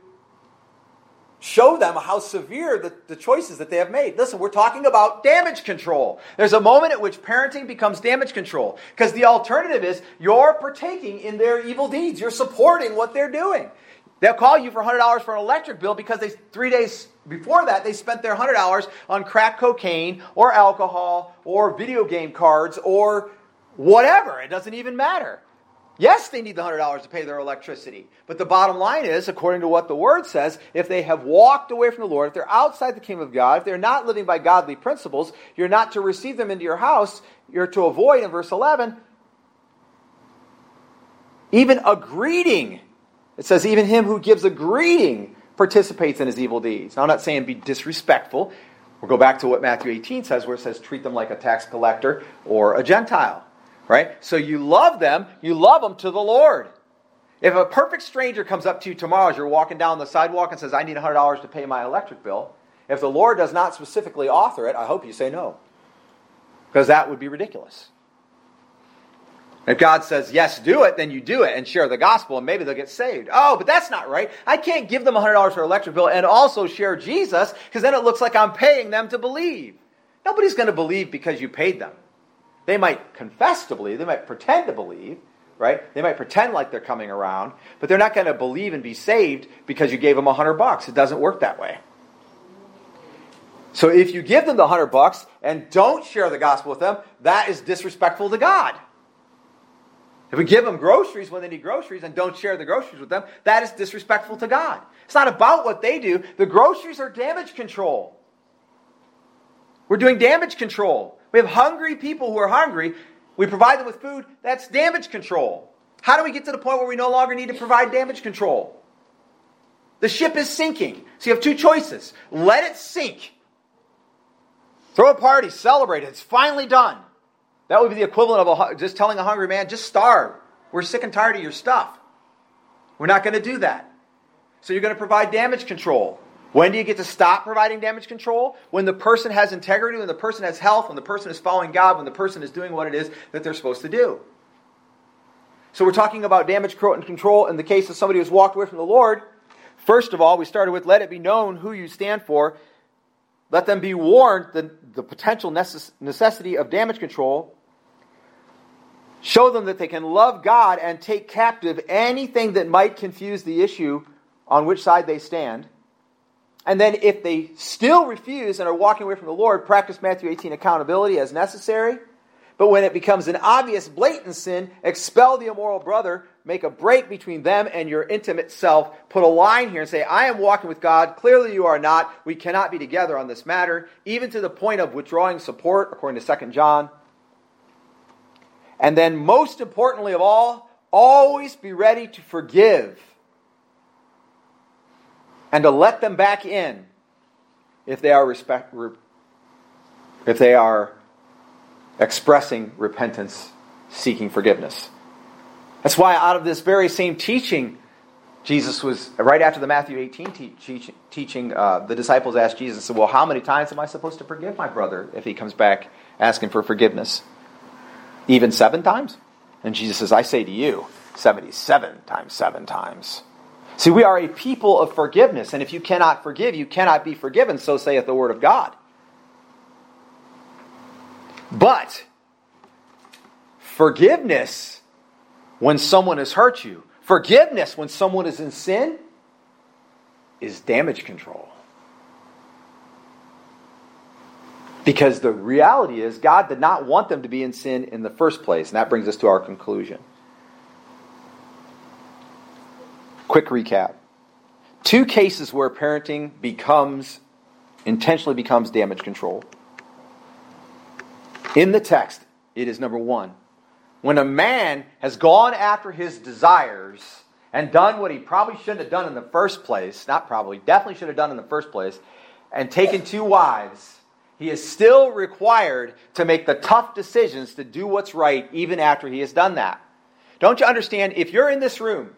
show them how severe the, the choices that they have made. Listen, we're talking about damage control. There's a moment at which parenting becomes damage control because the alternative is you're partaking in their evil deeds, you're supporting what they're doing. They'll call you for $100 for an electric bill because they, three days before that they spent their $100 on crack cocaine or alcohol or video game cards or whatever. It doesn't even matter. Yes, they need the $100 to pay their electricity. But the bottom line is, according to what the Word says, if they have walked away from the Lord, if they're outside the kingdom of God, if they're not living by godly principles, you're not to receive them into your house. You're to avoid, in verse 11, even a greeting. It says, even him who gives a greeting participates in his evil deeds. Now, I'm not saying be disrespectful. We'll go back to what Matthew 18 says, where it says, treat them like a tax collector or a Gentile right? So you love them, you love them to the Lord. If a perfect stranger comes up to you tomorrow as you're walking down the sidewalk and says, I need $100 to pay my electric bill, if the Lord does not specifically author it, I hope you say no. Because that would be ridiculous. If God says, yes, do it, then you do it and share the gospel and maybe they'll get saved. Oh, but that's not right. I can't give them $100 for electric bill and also share Jesus because then it looks like I'm paying them to believe. Nobody's going to believe because you paid them. They might confess to believe, they might pretend to believe, right? They might pretend like they're coming around, but they're not going to believe and be saved because you gave them a hundred bucks. It doesn't work that way. So if you give them the hundred bucks and don't share the gospel with them, that is disrespectful to God. If we give them groceries when they need groceries and don't share the groceries with them, that is disrespectful to God. It's not about what they do. The groceries are damage control. We're doing damage control. We have hungry people who are hungry. We provide them with food. That's damage control. How do we get to the point where we no longer need to provide damage control? The ship is sinking. So you have two choices. Let it sink. Throw a party, celebrate it. It's finally done. That would be the equivalent of a, just telling a hungry man, just starve. We're sick and tired of your stuff. We're not going to do that. So you're going to provide damage control. When do you get to stop providing damage control? When the person has integrity, when the person has health, when the person is following God, when the person is doing what it is that they're supposed to do. So we're talking about damage control in the case of somebody who's walked away from the Lord. First of all, we started with let it be known who you stand for. Let them be warned the, the potential necessity of damage control. Show them that they can love God and take captive anything that might confuse the issue on which side they stand. And then, if they still refuse and are walking away from the Lord, practice Matthew 18 accountability as necessary. But when it becomes an obvious, blatant sin, expel the immoral brother, make a break between them and your intimate self, put a line here and say, I am walking with God. Clearly, you are not. We cannot be together on this matter, even to the point of withdrawing support, according to 2 John. And then, most importantly of all, always be ready to forgive and to let them back in if they are respect, if they are expressing repentance, seeking forgiveness. That's why out of this very same teaching, Jesus was right after the Matthew 18 te- teach, teaching. Uh, the disciples asked Jesus, "Well, how many times am I supposed to forgive my brother if he comes back asking for forgiveness? Even seven times?" And Jesus says, "I say to you, seventy-seven times seven times." See, we are a people of forgiveness, and if you cannot forgive, you cannot be forgiven, so saith the Word of God. But forgiveness when someone has hurt you, forgiveness when someone is in sin, is damage control. Because the reality is, God did not want them to be in sin in the first place. And that brings us to our conclusion. Quick recap. Two cases where parenting becomes, intentionally becomes damage control. In the text, it is number one. When a man has gone after his desires and done what he probably shouldn't have done in the first place, not probably, definitely should have done in the first place, and taken two wives, he is still required to make the tough decisions to do what's right even after he has done that. Don't you understand? If you're in this room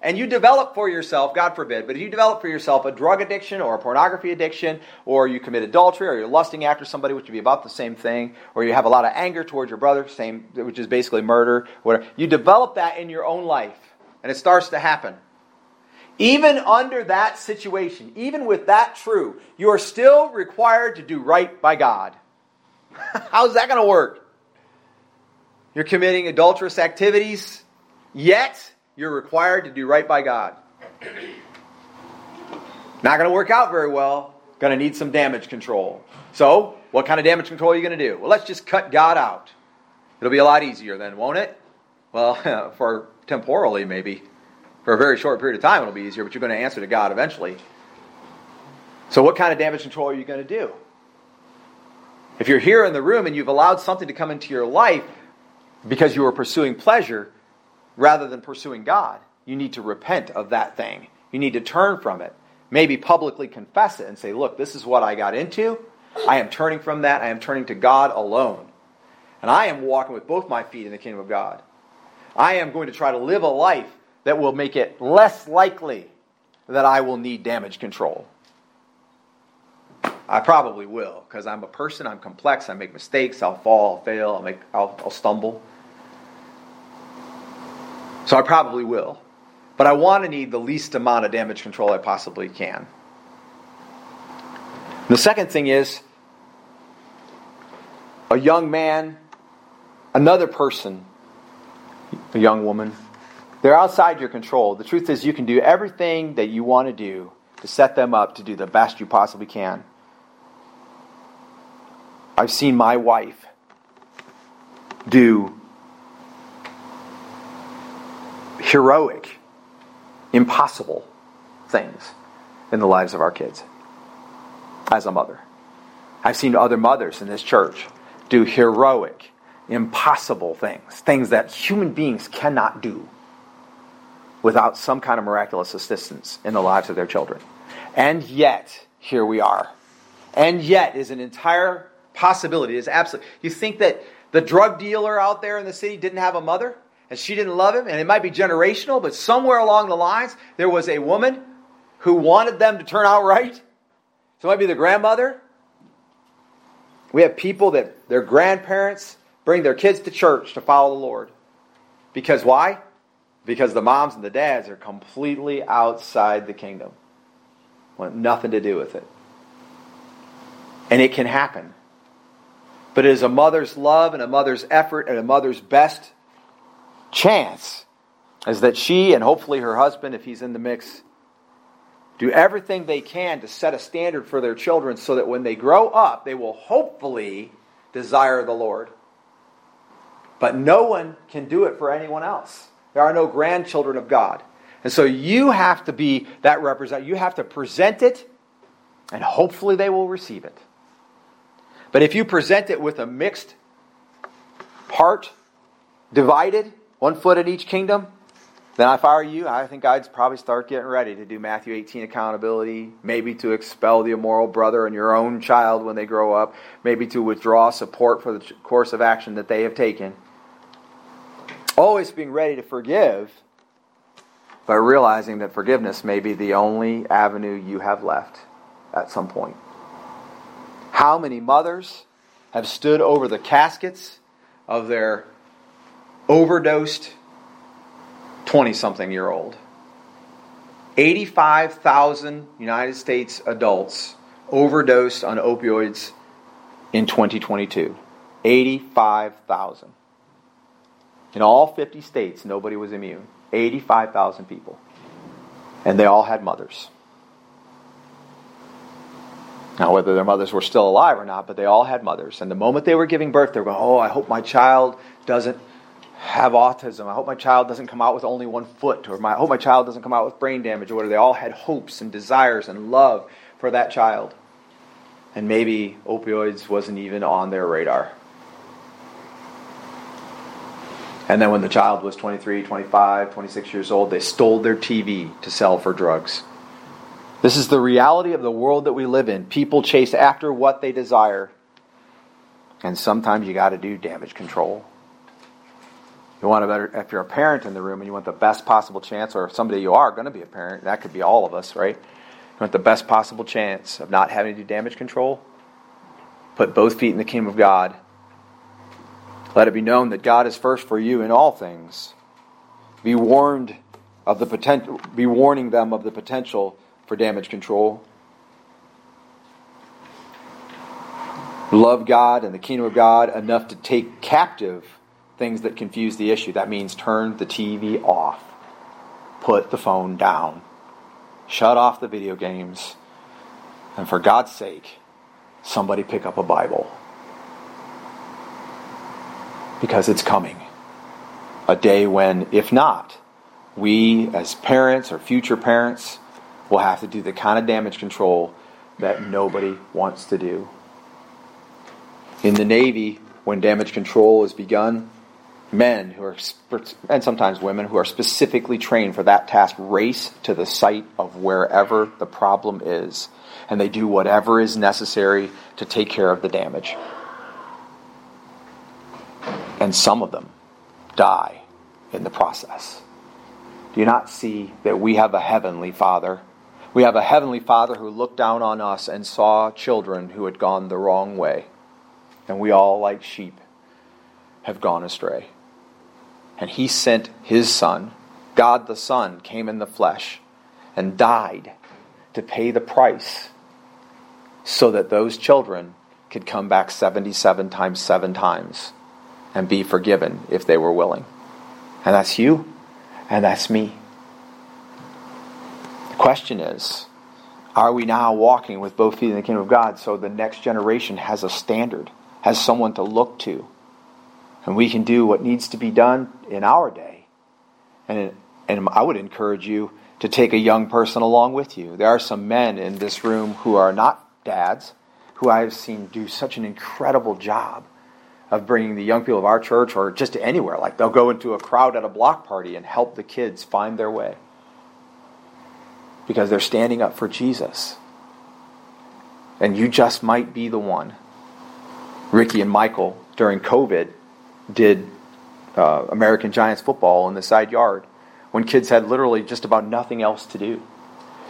and you develop for yourself, God forbid, but if you develop for yourself a drug addiction or a pornography addiction, or you commit adultery, or you're lusting after somebody, which would be about the same thing, or you have a lot of anger towards your brother, same, which is basically murder, whatever, you develop that in your own life, and it starts to happen. Even under that situation, even with that true, you are still required to do right by God. [laughs] How's that going to work? You're committing adulterous activities, yet you're required to do right by God. [clears throat] Not going to work out very well. Going to need some damage control. So, what kind of damage control are you going to do? Well, let's just cut God out. It'll be a lot easier then, won't it? Well, [laughs] for temporally, maybe. For a very short period of time, it'll be easier, but you're going to answer to God eventually. So, what kind of damage control are you going to do? If you're here in the room and you've allowed something to come into your life because you were pursuing pleasure, rather than pursuing God. You need to repent of that thing. You need to turn from it. Maybe publicly confess it and say, Look, this is what I got into. I am turning from that. I am turning to God alone. And I am walking with both my feet in the kingdom of God. I am going to try to live a life that will make it less likely that I will need damage control? I probably will, because I'm a person, I'm complex, I make mistakes, I'll fall, I'll fail, I'll, make, I'll, I'll stumble. So I probably will. But I want to need the least amount of damage control I possibly can. The second thing is a young man, another person, a young woman, they're outside your control. The truth is, you can do everything that you want to do to set them up to do the best you possibly can. I've seen my wife do heroic, impossible things in the lives of our kids as a mother. I've seen other mothers in this church do heroic, impossible things, things that human beings cannot do without some kind of miraculous assistance in the lives of their children. And yet, here we are. And yet is an entire possibility. Is absolute. You think that the drug dealer out there in the city didn't have a mother? and she didn't love him, and it might be generational, but somewhere along the lines, there was a woman who wanted them to turn out right. So it might be the grandmother. We have people that their grandparents bring their kids to church to follow the Lord. Because why? Because the moms and the dads are completely outside the kingdom. Want nothing to do with it. And it can happen. But it is a mother's love and a mother's effort and a mother's best chance is that she and hopefully her husband, if he's in the mix, do everything they can to set a standard for their children so that when they grow up, they will hopefully desire the Lord. But no one can do it for anyone else. There are no grandchildren of God. And so you have to be that represent. You have to present it, and hopefully they will receive it. But if you present it with a mixed heart, divided, one foot in each kingdom, then if I were you, I think I'd probably start getting ready to do Matthew 18 accountability, maybe to expel the immoral brother and your own child when they grow up, maybe to withdraw support for the course of action that they have taken. Always being ready to forgive, but realizing that forgiveness may be the only avenue you have left at some point. How many mothers have stood over the caskets of their overdosed 20 something year old. 85,000 United States adults overdosed on opioids in 2022. 85,000. In all 50 states, nobody was immune. 85,000 people. And they all had mothers. Now, whether their mothers were still alive or not, but they all had mothers. And the moment they were giving birth, they were going, Oh, I hope my child doesn't have autism. I hope my child doesn't come out with only one foot, or my, I hope my child doesn't come out with brain damage, or whatever. They all had hopes and desires and love for that child. And maybe opioids wasn't even on their radar. And then when the child was 23, 25, 26 years old, they stole their TV to sell for drugs. This is the reality of the world that we live in. People chase after what they desire. And sometimes you got to do damage control. You want a better, if you're a parent in the room and you want the best possible chance, or if somebody you are going to be a parent, that could be all of us, right? You want the best possible chance of not having to do damage control? Put both feet in the kingdom of God. Let it be known that God is first for you in all things. Be warned of the potential, be warning them of the potential for damage control. Love God and the kingdom of God enough to take captive things that confuse the issue. That means turn the TV off, put the phone down, shut off the video games, and for God's sake, somebody pick up a Bible. Because it's coming. A day when, if not, we as parents or future parents will have to do the kind of damage control that nobody wants to do. In the Navy, when damage control is begun, men who are, and sometimes women who are specifically trained for that task race to the site of wherever the problem is, and they do whatever is necessary to take care of the damage. And some of them die in the process. Do you not see that we have a heavenly Father? We have a heavenly Father who looked down on us and saw children who had gone the wrong way. And we all, like sheep, have gone astray. And he sent his Son, God the Son, came in the flesh and died to pay the price so that those children could come back 77 times seven times and be forgiven if they were willing. And that's you, and that's me. The question is are we now walking with both feet in the kingdom of God so the next generation has a standard, has someone to look to, and we can do what needs to be done in our day? And, and I would encourage you to take a young person along with you. There are some men in this room who are not dads, who I've seen do such an incredible job of bringing the young people of our church or just anywhere. Like they'll go into a crowd at a block party and help the kids find their way because they're standing up for Jesus. And you just might be the one. Ricky and Michael, during COVID, did uh, American Giants football in the side yard when kids had literally just about nothing else to do.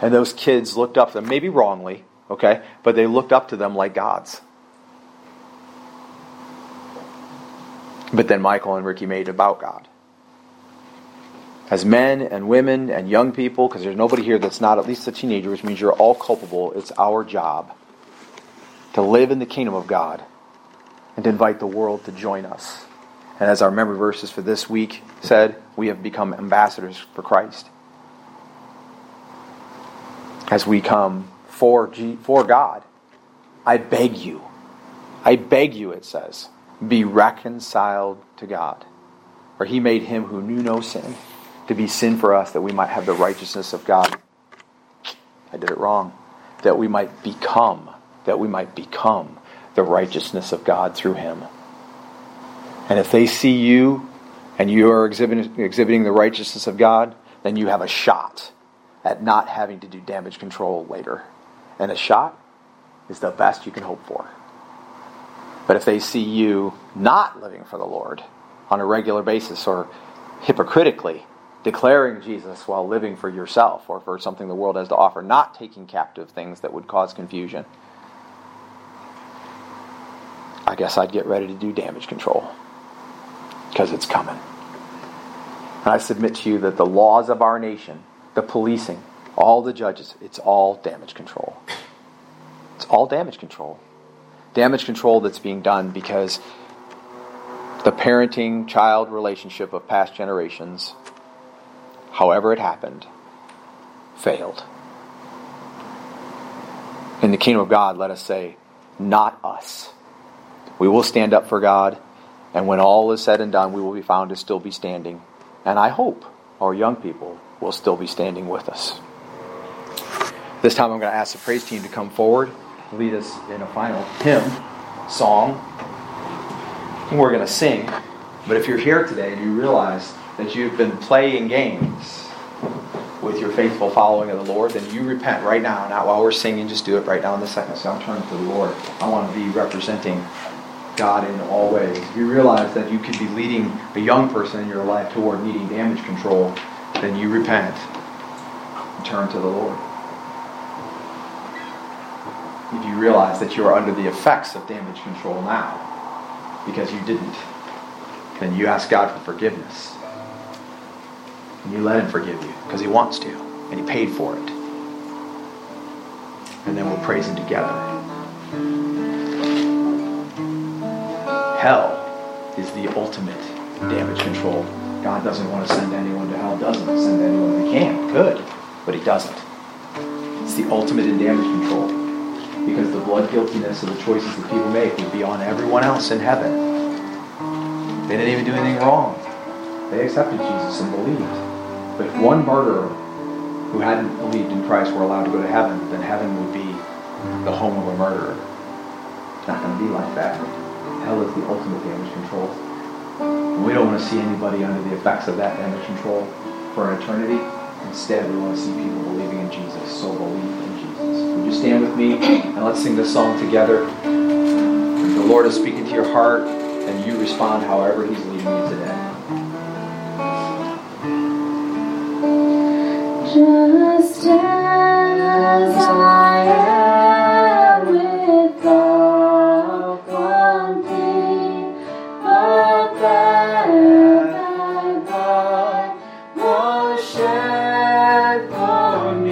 And those kids looked up to them, maybe wrongly, okay, but they looked up to them like gods. But then Michael and Ricky made about God. As men and women and young people, because there's nobody here that's not at least a teenager, which means you're all culpable, it's our job to live in the kingdom of God and to invite the world to join us. And as our memory verses for this week said, we have become ambassadors for Christ. As we come for, G- for God, I beg you, I beg you, it says, be reconciled to God. For he made him who knew no sin to be sin for us that we might have the righteousness of God. I did it wrong. That we might become, that we might become the righteousness of God through him. And if they see you and you are exhibiting, exhibiting the righteousness of God, then you have a shot at not having to do damage control later. And a shot is the best you can hope for. But if they see you not living for the Lord on a regular basis or hypocritically declaring Jesus while living for yourself or for something the world has to offer, not taking captive things that would cause confusion, I guess I'd get ready to do damage control because it's coming. And I submit to you that the laws of our nation, the policing, all the judges, it's all damage control. It's all damage control damage control that's being done because the parenting child relationship of past generations, however it happened, failed. In the kingdom of God, let us say, not us. We will stand up for God, and when all is said and done, we will be found to still be standing. And I hope our young people will still be standing with us. This time I'm going to ask the praise team to come forward lead us in a final hymn, song. We're going to sing. But if you're here today and you realize that you've been playing games with your faithful following of the Lord, then you repent right now. Not while we're singing, just do it right now in the second. So I'm turning to the Lord. I want to be representing God in all ways. If you realize that you could be leading a young person in your life toward needing damage control, then you repent and turn to the Lord if you realize that you are under the effects of damage control now because you didn't, then you ask God for forgiveness. And you let Him forgive you because He wants to, and He paid for it. And then we'll praise Him together. Hell is the ultimate damage control. God doesn't want to send anyone to hell, doesn't send anyone. He can, could, but He doesn't. It's the ultimate in damage control because the blood guiltiness of the choices that people make would be on everyone else in heaven. They didn't even do anything wrong. They accepted Jesus and believed. But if one murderer who hadn't believed in Christ were allowed to go to heaven, then heaven would be the home of a murderer. It's not going to be like that. Hell is the ultimate damage control. We don't want to see anybody under the effects of that damage control for an eternity. Instead, we want to see people believing in Jesus. So believe would you stand with me and let's sing this song together? The Lord is speaking to your heart, and you respond however He's leading you today. Just as I am